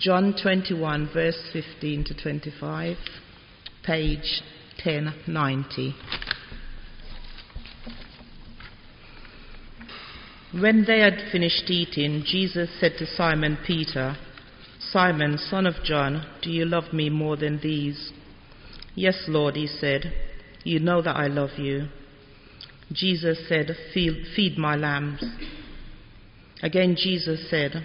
John 21, verse 15 to 25, page 1090. When they had finished eating, Jesus said to Simon Peter, Simon, son of John, do you love me more than these? Yes, Lord, he said, you know that I love you. Jesus said, Feed, my lambs. Again, Jesus said,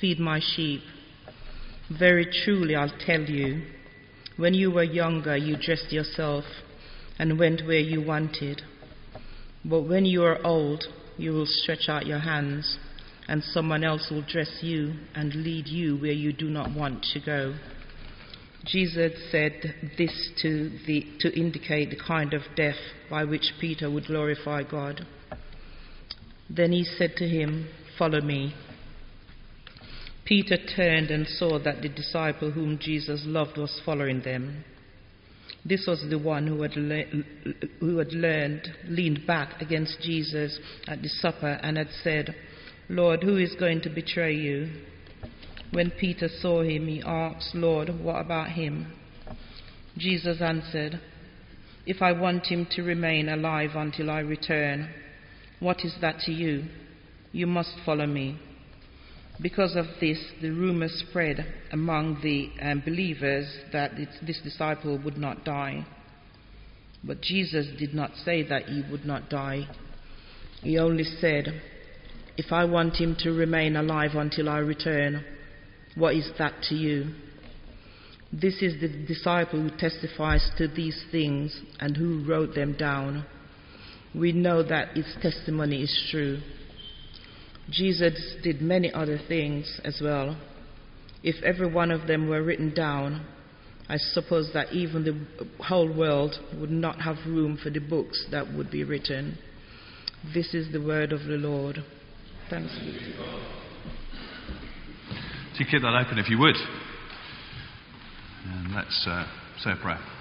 Feed my sheep. Very truly, I'll tell you, when you were younger, you dressed yourself and went where you wanted. But when you are old, you will stretch out your hands, and someone else will dress you and lead you where you do not want to go. Jesus said this to, the, to indicate the kind of death by which Peter would glorify God. Then he said to him, Follow me. Peter turned and saw that the disciple whom Jesus loved was following them. This was the one who had, le- who had learned, leaned back against Jesus at the supper and had said, Lord, who is going to betray you? When Peter saw him, he asked, Lord, what about him? Jesus answered, If I want him to remain alive until I return, what is that to you? You must follow me. Because of this, the rumor spread among the um, believers that this disciple would not die. But Jesus did not say that he would not die. He only said, If I want him to remain alive until I return, what is that to you? This is the disciple who testifies to these things and who wrote them down. We know that his testimony is true. Jesus did many other things as well. If every one of them were written down, I suppose that even the whole world would not have room for the books that would be written. This is the word of the Lord. Thanks be to God. So you keep that open if you would. And let's uh, say a prayer.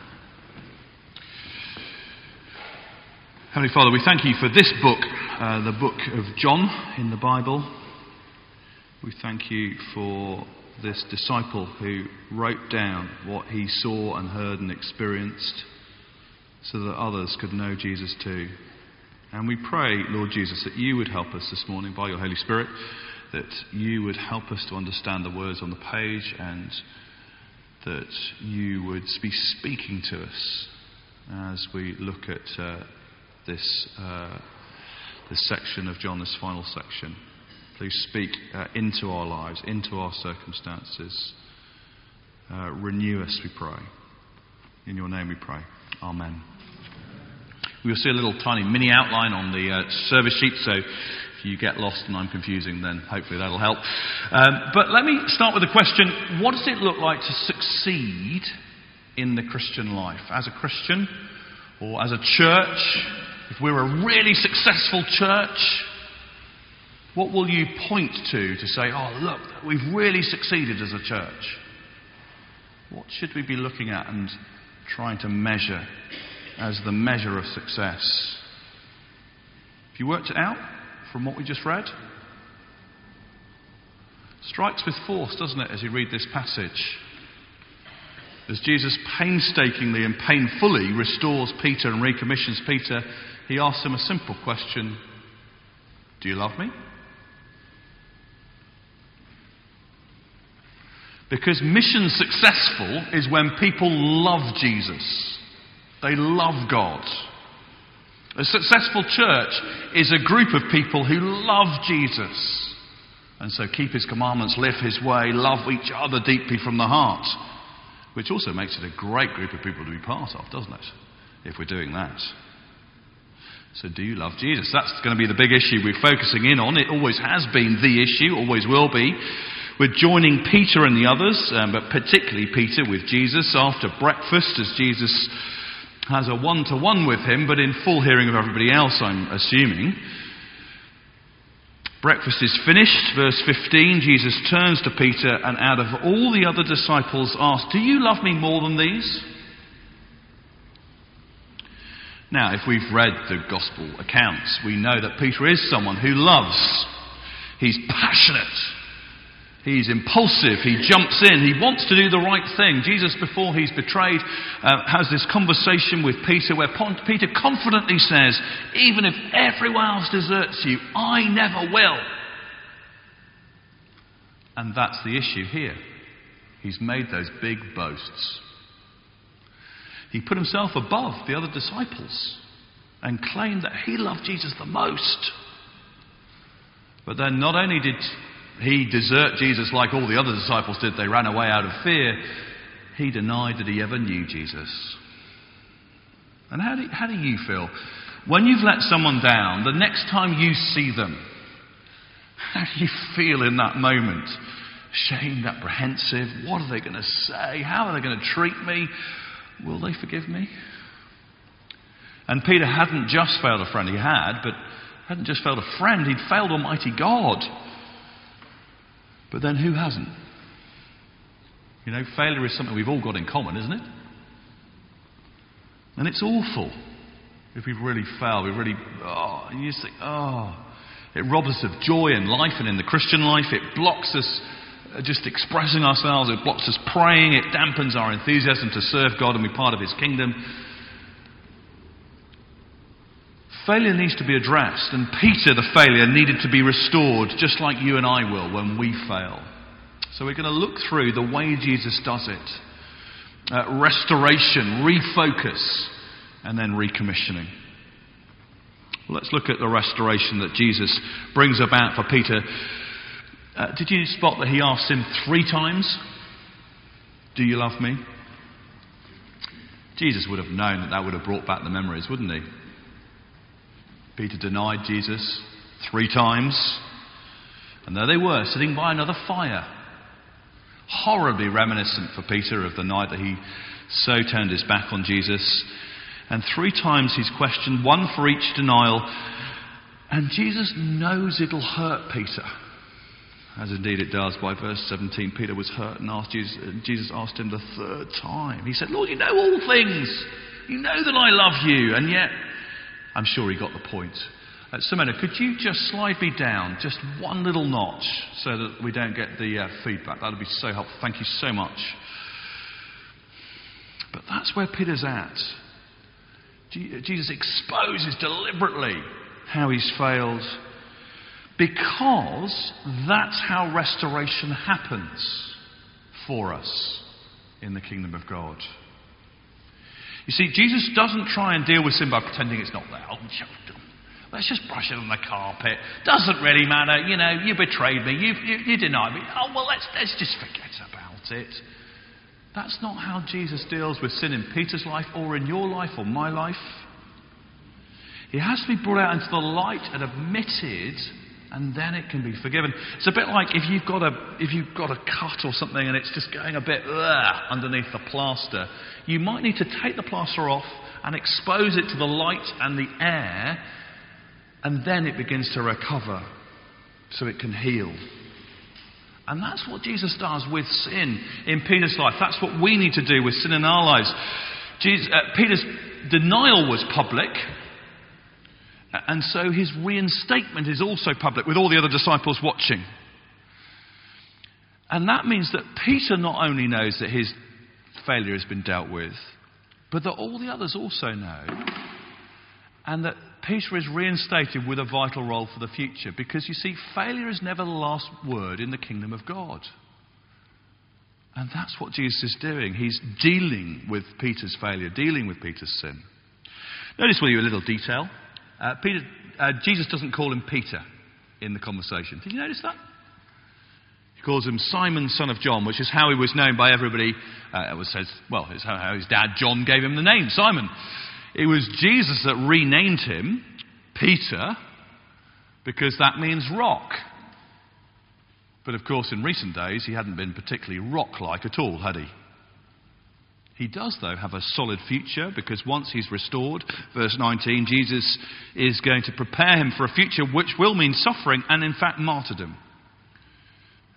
Heavenly Father, we thank you for this book, uh, the book of John in the Bible. We thank you for this disciple who wrote down what he saw and heard and experienced so that others could know Jesus too. And we pray, Lord Jesus, that you would help us this morning by your Holy Spirit that you would help us to understand the words on the page and that you would be speaking to us as we look at uh, this, uh, this section of John, this final section. Please speak uh, into our lives, into our circumstances. Uh, renew us, we pray. In your name we pray. Amen. We'll see a little tiny mini outline on the uh, service sheet, so if you get lost and I'm confusing, then hopefully that'll help. Um, but let me start with a question What does it look like to succeed in the Christian life? As a Christian or as a church, if we're a really successful church, what will you point to to say, oh, look, we've really succeeded as a church? What should we be looking at and trying to measure as the measure of success? Have you worked it out? from what we just read? Strikes with force, doesn't it, as you read this passage? As Jesus painstakingly and painfully restores Peter and recommissions Peter, he asks him a simple question Do you love me? Because mission successful is when people love Jesus. They love God. A successful church is a group of people who love Jesus and so keep his commandments, live his way, love each other deeply from the heart, which also makes it a great group of people to be part of, doesn't it? If we're doing that. So, do you love Jesus? That's going to be the big issue we're focusing in on. It always has been the issue, always will be. We're joining Peter and the others, um, but particularly Peter with Jesus after breakfast as Jesus has a one to one with him, but in full hearing of everybody else, I'm assuming. Breakfast is finished. Verse 15 Jesus turns to Peter and out of all the other disciples asks, Do you love me more than these? Now, if we've read the gospel accounts, we know that Peter is someone who loves. He's passionate. He's impulsive. He jumps in. He wants to do the right thing. Jesus, before he's betrayed, uh, has this conversation with Peter where Peter confidently says, Even if everyone else deserts you, I never will. And that's the issue here. He's made those big boasts. He put himself above the other disciples and claimed that he loved Jesus the most. But then not only did he desert Jesus like all the other disciples did, they ran away out of fear, he denied that he ever knew Jesus. And how do, how do you feel? When you've let someone down, the next time you see them, how do you feel in that moment? Shamed, apprehensive. What are they going to say? How are they going to treat me? Will they forgive me? And Peter hadn't just failed a friend, he had, but hadn't just failed a friend, he'd failed Almighty God. But then who hasn't? You know, failure is something we've all got in common, isn't it? And it's awful if we've really failed. We really, oh, you think, oh, it robs us of joy in life and in the Christian life. It blocks us just expressing ourselves. It blocks us praying. It dampens our enthusiasm to serve God and be part of His kingdom. Failure needs to be addressed, and Peter, the failure, needed to be restored, just like you and I will when we fail. So we're going to look through the way Jesus does it uh, restoration, refocus, and then recommissioning. Let's look at the restoration that Jesus brings about for Peter. Uh, did you spot that he asked him three times, Do you love me? Jesus would have known that that would have brought back the memories, wouldn't he? Peter denied Jesus three times. And there they were, sitting by another fire. Horribly reminiscent for Peter of the night that he so turned his back on Jesus. And three times he's questioned, one for each denial. And Jesus knows it'll hurt Peter. As indeed it does. By verse 17, Peter was hurt and asked Jesus, Jesus asked him the third time. He said, Lord, you know all things. You know that I love you. And yet I'm sure he got the point. Uh, Simona, could you just slide me down just one little notch so that we don't get the uh, feedback? That would be so helpful. Thank you so much. But that's where Peter's at. Jesus exposes deliberately how he's failed because that's how restoration happens for us in the kingdom of God. You see, Jesus doesn't try and deal with sin by pretending it's not there. Let's just brush it on the carpet. Doesn't really matter. You know, you betrayed me. You, you, you denied me. Oh, well, let's, let's just forget about it. That's not how Jesus deals with sin in Peter's life or in your life or my life. He has to be brought out into the light and admitted and then it can be forgiven. It's a bit like if you've got a, if you've got a cut or something and it's just going a bit underneath the plaster, you might need to take the plaster off and expose it to the light and the air, and then it begins to recover so it can heal. And that's what Jesus does with sin in Peter's life. That's what we need to do with sin in our lives. Jesus, uh, Peter's denial was public, and so his reinstatement is also public, with all the other disciples watching. And that means that Peter not only knows that his failure has been dealt with, but that all the others also know. And that Peter is reinstated with a vital role for the future. Because you see, failure is never the last word in the kingdom of God. And that's what Jesus is doing. He's dealing with Peter's failure, dealing with Peter's sin. Notice with you a little detail. Uh, Peter, uh, Jesus doesn't call him Peter in the conversation. Did you notice that? He calls him Simon, son of John, which is how he was known by everybody. Uh, it was says, well, it's how, his dad John gave him the name, Simon. It was Jesus that renamed him Peter because that means rock. But of course, in recent days, he hadn't been particularly rock like at all, had he? He does, though, have a solid future because once he's restored, verse 19, Jesus is going to prepare him for a future which will mean suffering and, in fact, martyrdom.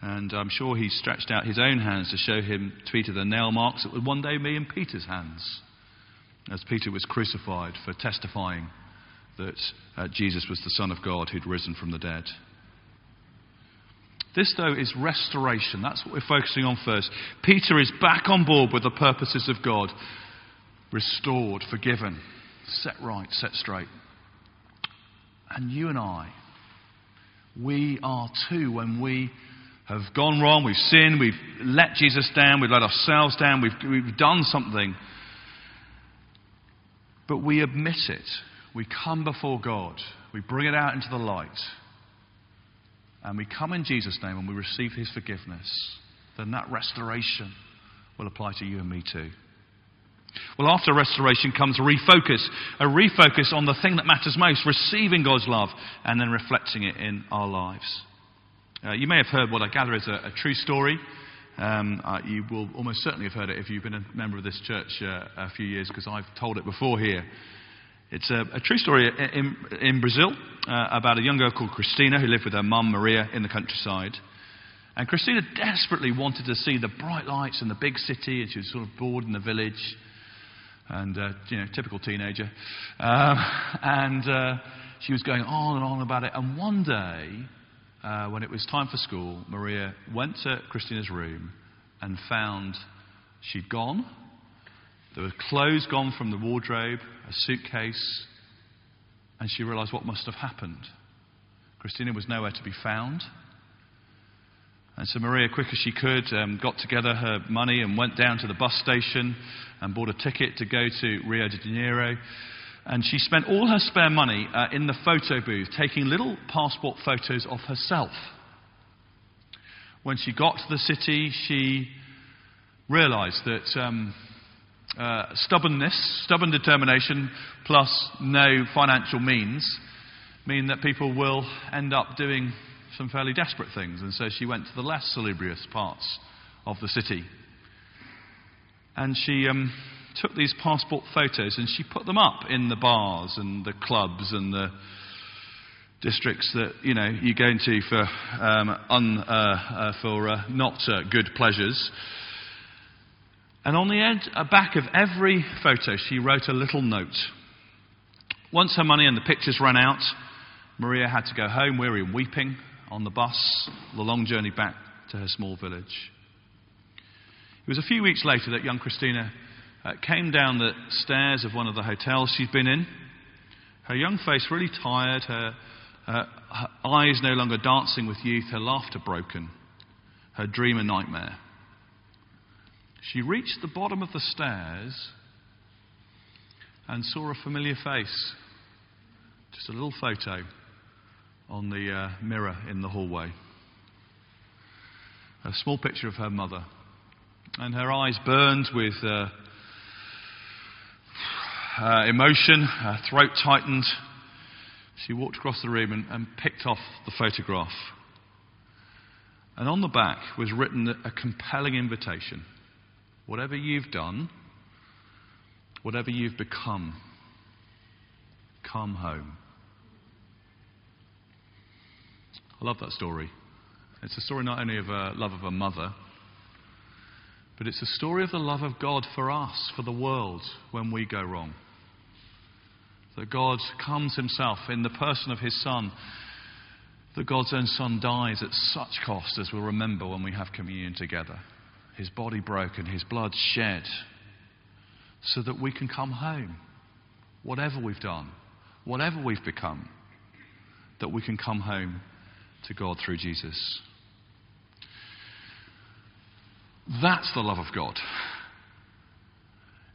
And I'm sure he stretched out his own hands to show him Peter the nail marks that would one day be in Peter's hands as Peter was crucified for testifying that uh, Jesus was the Son of God who'd risen from the dead. This, though, is restoration. That's what we're focusing on first. Peter is back on board with the purposes of God. Restored, forgiven, set right, set straight. And you and I, we are too when we have gone wrong, we've sinned, we've let Jesus down, we've let ourselves down, we've, we've done something. But we admit it. We come before God. We bring it out into the light. And we come in Jesus' name and we receive his forgiveness. Then that restoration will apply to you and me too. Well, after restoration comes refocus, a refocus on the thing that matters most, receiving God's love and then reflecting it in our lives. Uh, you may have heard what I gather is a, a true story. Um, uh, you will almost certainly have heard it if you've been a member of this church uh, a few years, because I've told it before here. It's a, a true story in, in Brazil uh, about a young girl called Christina who lived with her mum Maria in the countryside. And Christina desperately wanted to see the bright lights and the big city, and she was sort of bored in the village. And, uh, you know, typical teenager. Um, and uh, she was going on and on about it. And one day, uh, when it was time for school, Maria went to Christina's room and found she'd gone. There were clothes gone from the wardrobe, a suitcase, and she realized what must have happened. Christina was nowhere to be found. And so Maria, quick as she could, um, got together her money and went down to the bus station and bought a ticket to go to Rio de Janeiro. And she spent all her spare money uh, in the photo booth taking little passport photos of herself. When she got to the city, she realized that um, uh, stubbornness, stubborn determination, plus no financial means mean that people will end up doing some fairly desperate things. And so she went to the less salubrious parts of the city. And she. Um, took these passport photos and she put them up in the bars and the clubs and the districts that you know you go into for um, un, uh, uh, for uh, not uh, good pleasures. And on the uh, back of every photo, she wrote a little note. Once her money and the pictures ran out, Maria had to go home, weary and weeping, on the bus, the long journey back to her small village. It was a few weeks later that young Christina uh, came down the stairs of one of the hotels she'd been in. Her young face really tired, her, her eyes no longer dancing with youth, her laughter broken, her dream a nightmare. She reached the bottom of the stairs and saw a familiar face. Just a little photo on the uh, mirror in the hallway. A small picture of her mother. And her eyes burned with uh, uh, emotion, her throat tightened. She walked across the room and, and picked off the photograph. And on the back was written a compelling invitation. Whatever you've done, whatever you've become, come home. I love that story. It's a story not only of a love of a mother, but it's a story of the love of God for us, for the world, when we go wrong that God comes himself in the person of his Son, that God's own Son dies at such cost as we'll remember when we have communion together. His body broken, his blood shed, so that we can come home, whatever we've done, whatever we've become, that we can come home to God through Jesus. That's the love of God.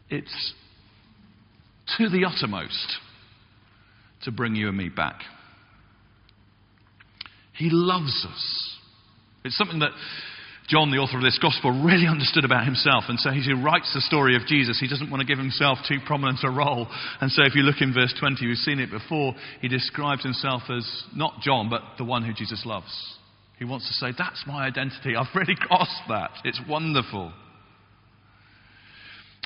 It's to the uttermost to bring you and me back. He loves us. It's something that John, the author of this gospel, really understood about himself. And so as he writes the story of Jesus, he doesn't want to give himself too prominent a role. And so if you look in verse 20, we've seen it before, he describes himself as not John, but the one who Jesus loves. He wants to say, That's my identity. I've really grasped that. It's wonderful.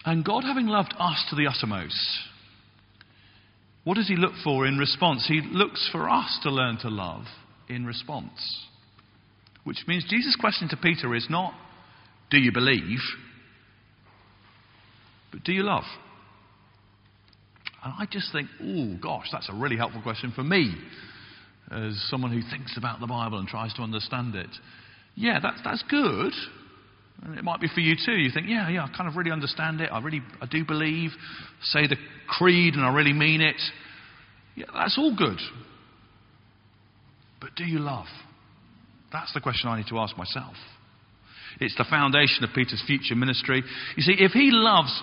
And God, having loved us to the uttermost, what does He look for in response? He looks for us to learn to love in response. Which means Jesus' question to Peter is not, Do you believe? But do you love? And I just think, oh gosh, that's a really helpful question for me as someone who thinks about the Bible and tries to understand it. Yeah, that's, that's good. And it might be for you too. You think, yeah, yeah, I kind of really understand it. I really, I do believe. Say the creed and I really mean it. Yeah, that's all good. But do you love? That's the question I need to ask myself. It's the foundation of Peter's future ministry. You see, if he loves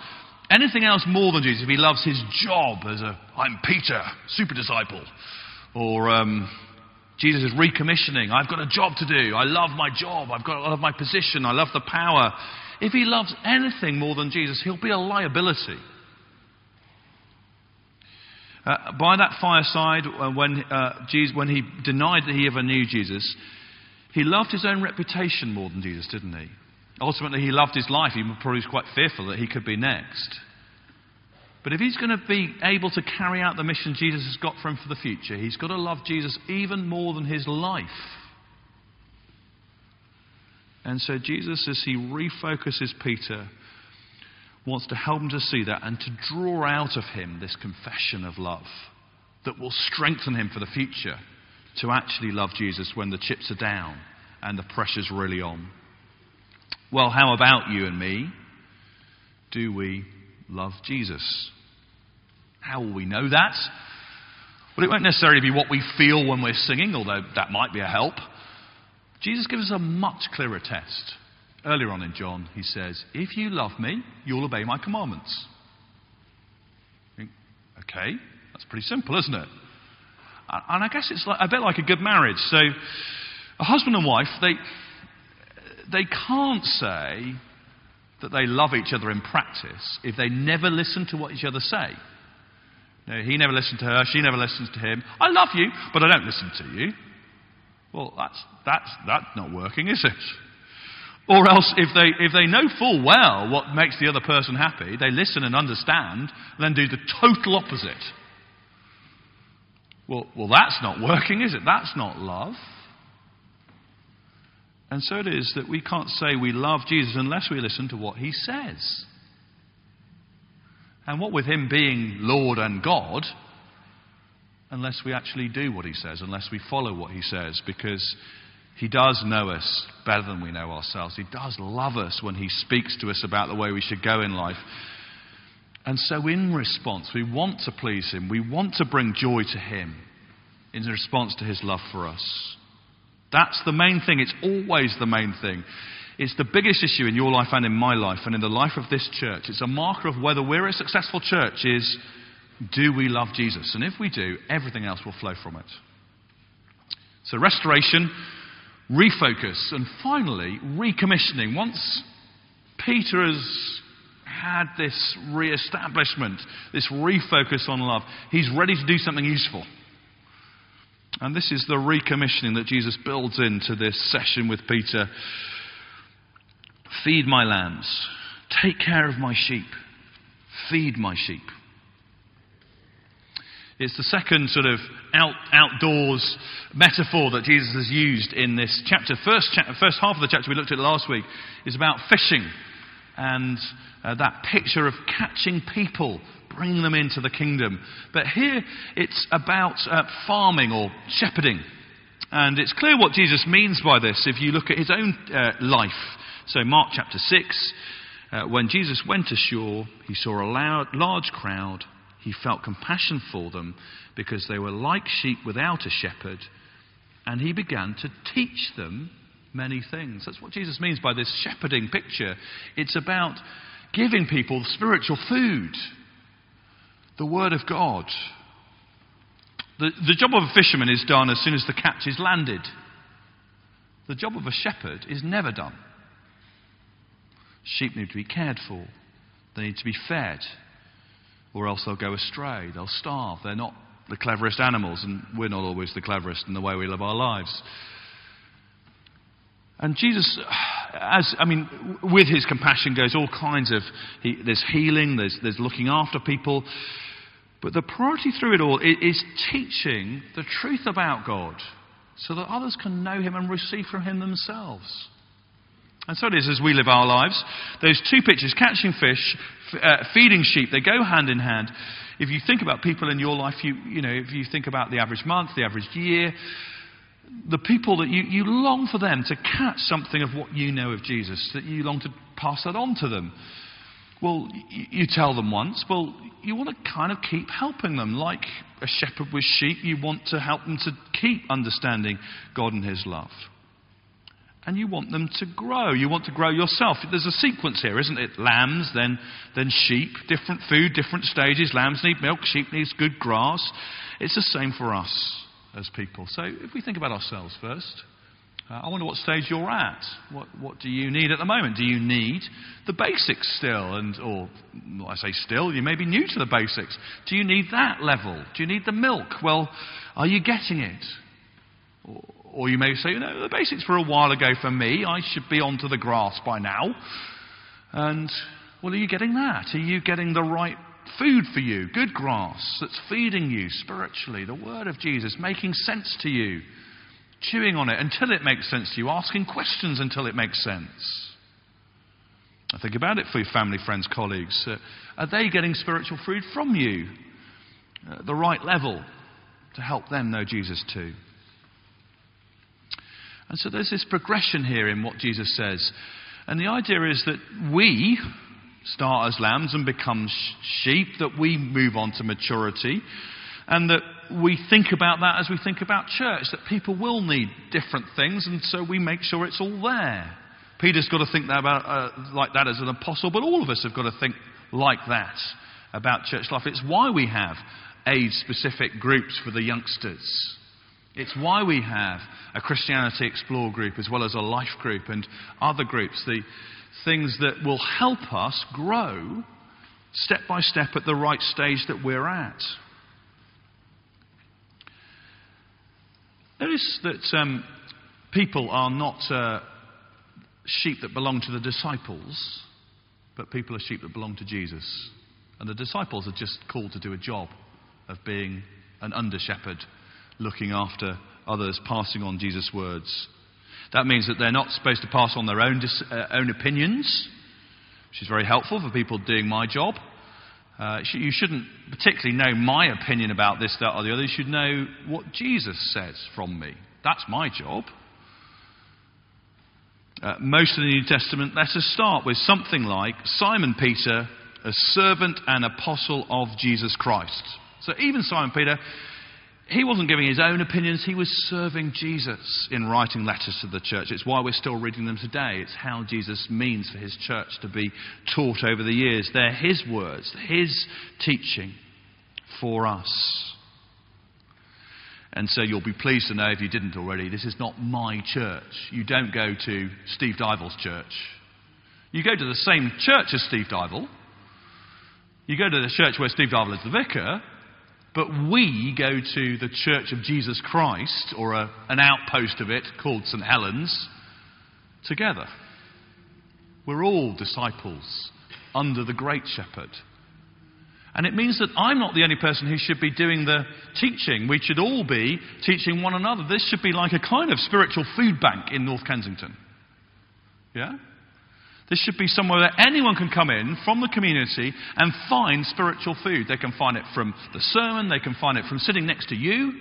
anything else more than Jesus, if he loves his job as a, I'm Peter, super disciple, or um, Jesus is recommissioning, I've got a job to do, I love my job, I've got, I love my position, I love the power. If he loves anything more than Jesus, he'll be a liability. Uh, by that fireside, uh, when, uh, Jesus, when he denied that he ever knew Jesus, he loved his own reputation more than Jesus, didn't he? Ultimately, he loved his life. He was probably quite fearful that he could be next. But if he's going to be able to carry out the mission Jesus has got for him for the future, he's got to love Jesus even more than his life. And so, Jesus, as he refocuses Peter, wants to help him to see that and to draw out of him this confession of love that will strengthen him for the future to actually love Jesus when the chips are down and the pressure's really on. Well, how about you and me? Do we love Jesus? How will we know that? Well, it won't necessarily be what we feel when we're singing, although that might be a help. Jesus gives us a much clearer test. Earlier on in John, he says, If you love me, you'll obey my commandments. Okay, that's pretty simple, isn't it? And I guess it's like, a bit like a good marriage. So, a husband and wife, they, they can't say that they love each other in practice if they never listen to what each other say. No, he never listened to her, she never listens to him. I love you, but I don't listen to you. Well, that's, that's, that's not working, is it? Or else, if they, if they know full well what makes the other person happy, they listen and understand, then do the total opposite. Well, well, that's not working, is it? That's not love. And so it is that we can't say we love Jesus unless we listen to what he says. And what with him being Lord and God, unless we actually do what he says, unless we follow what he says, because he does know us better than we know ourselves. He does love us when he speaks to us about the way we should go in life. And so, in response, we want to please him. We want to bring joy to him in response to his love for us. That's the main thing. It's always the main thing. It's the biggest issue in your life and in my life and in the life of this church. It's a marker of whether we're a successful church is do we love Jesus? And if we do, everything else will flow from it. So restoration, refocus, and finally recommissioning. Once Peter has had this re-establishment, this refocus on love, he's ready to do something useful. And this is the recommissioning that Jesus builds into this session with Peter. Feed my lambs. Take care of my sheep. Feed my sheep. It's the second sort of out, outdoors metaphor that Jesus has used in this chapter. First, cha- first half of the chapter we looked at last week is about fishing and uh, that picture of catching people, bringing them into the kingdom. But here it's about uh, farming or shepherding. And it's clear what Jesus means by this if you look at his own uh, life. So, Mark chapter 6, uh, when Jesus went ashore, he saw a loud, large crowd. He felt compassion for them because they were like sheep without a shepherd. And he began to teach them many things. That's what Jesus means by this shepherding picture. It's about giving people spiritual food, the Word of God. The, the job of a fisherman is done as soon as the catch is landed. The job of a shepherd is never done. Sheep need to be cared for, they need to be fed, or else they'll go astray, they'll starve. They're not the cleverest animals, and we're not always the cleverest in the way we live our lives. And Jesus, as I mean, with his compassion goes all kinds of. He, there's healing. There's there's looking after people. But the priority through it all is teaching the truth about God, so that others can know Him and receive from Him themselves. And so it is as we live our lives. Those two pictures, catching fish, uh, feeding sheep, they go hand in hand. If you think about people in your life, you, you know, if you think about the average month, the average year, the people that you, you long for them to catch something of what you know of Jesus, that you long to pass that on to them. Well, you, tell them once, well, you want to kind of keep helping them. Like a shepherd with sheep, you want to help them to keep understanding God and His love. And you want them to grow. You want to grow yourself. There's a sequence here, isn't it? Lambs, then, then sheep, different food, different stages. Lambs need milk, sheep needs good grass. It's the same for us as people. So if we think about ourselves first, uh, I wonder what stage you're at. What, what do you need at the moment? Do you need the basics still? And, or I say still, you may be new to the basics. Do you need that level? Do you need the milk? Well, are you getting it? Or, or you may say, you know, the basics were a while ago for me. I should be onto the grass by now. And, well, are you getting that? Are you getting the right food for you, good grass that's feeding you spiritually, the word of Jesus making sense to you, chewing on it until it makes sense to you, asking questions until it makes sense. I think about it for your family, friends, colleagues. Uh, are they getting spiritual food from you at the right level to help them know Jesus too? And so there's this progression here in what Jesus says. And the idea is that we, start as lambs and become sheep, that we move on to maturity, and that we think about that as we think about church, that people will need different things, and so we make sure it's all there. Peter's got to think that about, uh, like that as an apostle, but all of us have got to think like that about church life. It's why we have age specific groups for the youngsters. It's why we have a Christianity Explore group as well as a life group and other groups. The, things that will help us grow step by step at the right stage that we're at. Notice that um, people are not uh, sheep that belong to the disciples, but people are sheep that belong to Jesus. And the disciples are just called to do a job of being an under shepherd, looking after others, passing on Jesus' words. That means that they're not supposed to pass on their own, uh, own opinions, which is very helpful for people doing my job. Uh, you shouldn't particularly know my opinion about this, that, or the other. You should know what Jesus says from me. That's my job. Uh, most of the New Testament letters start with something like Simon Peter, a servant and apostle of Jesus Christ. So even Simon Peter he wasn't giving his own opinions, he was serving Jesus in writing letters to the church. It's why we're still reading them today. It's how Jesus means for his church to be taught over the years. They're his words, his teaching for us. And so you'll be pleased to know, if you didn't already, this is not my church. You don't go to Steve Dival's church. You go to the same church as Steve Dival. You go to the church where Steve Dival is the vicar, but we go to the Church of Jesus Christ, or a, an outpost of it called St. Helens, together. We're all disciples under the Great Shepherd. And it means that I'm not the only person who should be doing the teaching. We should all be teaching one another. This should be like a kind of spiritual food bank in North Kensington. Yeah? This should be somewhere that anyone can come in from the community and find spiritual food. They can find it from the sermon, they can find it from sitting next to you.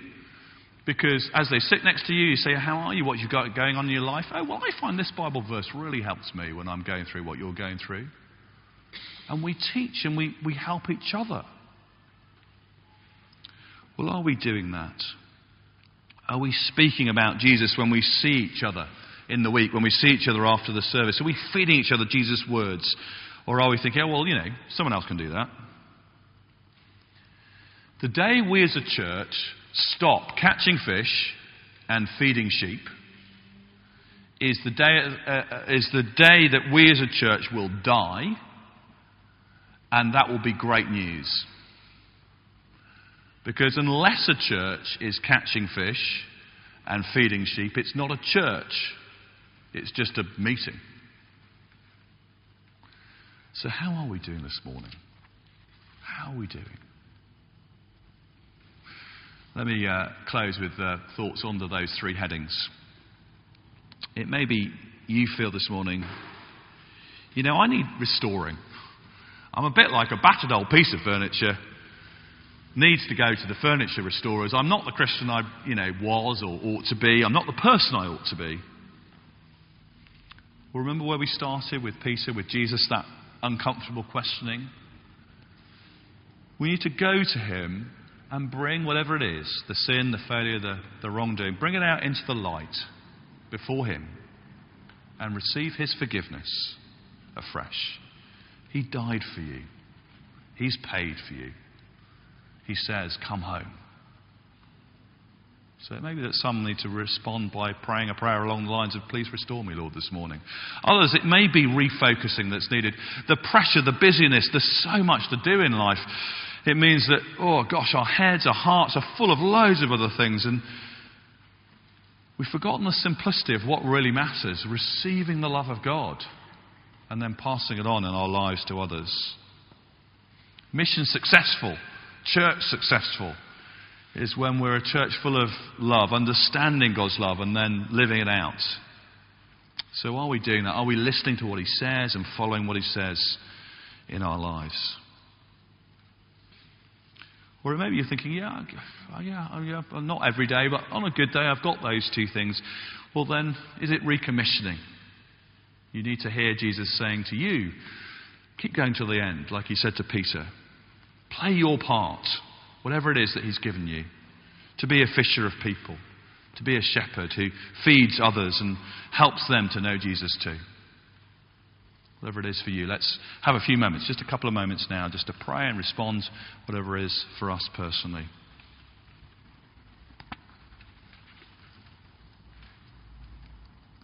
Because as they sit next to you, you say, How are you? What you've got going on in your life? Oh, well, I find this Bible verse really helps me when I'm going through what you're going through. And we teach and we, we help each other. Well, are we doing that? Are we speaking about Jesus when we see each other? In the week when we see each other after the service? Are we feeding each other Jesus' words? Or are we thinking, oh, well, you know, someone else can do that? The day we as a church stop catching fish and feeding sheep is the day, uh, uh, is the day that we as a church will die, and that will be great news. Because unless a church is catching fish and feeding sheep, it's not a church. It's just a meeting. So, how are we doing this morning? How are we doing? Let me uh, close with uh, thoughts under those three headings. It may be you feel this morning, you know, I need restoring. I'm a bit like a battered old piece of furniture needs to go to the furniture restorers. I'm not the Christian I, you know, was or ought to be. I'm not the person I ought to be. Well, remember where we started with Peter, with Jesus, that uncomfortable questioning? We need to go to him and bring whatever it is the sin, the failure, the, the wrongdoing bring it out into the light before him and receive his forgiveness afresh. He died for you, he's paid for you. He says, Come home. So maybe that some need to respond by praying a prayer along the lines of, Please restore me, Lord, this morning. Others, it may be refocusing that's needed. The pressure, the busyness, there's so much to do in life. It means that, oh gosh, our heads, our hearts are full of loads of other things, and we've forgotten the simplicity of what really matters receiving the love of God and then passing it on in our lives to others. Mission successful, church successful is when we're a church full of love, understanding God's love, and then living it out. So, are we doing that? Are we listening to what He says and following what He says in our lives? Or maybe you're thinking, yeah, oh, yeah, oh, yeah, not every day, but on a good day I've got those two things. Well, then, is it recommissioning? You need to hear Jesus saying to you, keep going to the end, like he said to Peter. Play your part, whatever it is that he's given you, to be a fisher of people, to be a shepherd who feeds others and helps them to know Jesus too. Whatever it is for you, let's have a few moments, just a couple of moments now, just to pray and respond, whatever it is for us personally.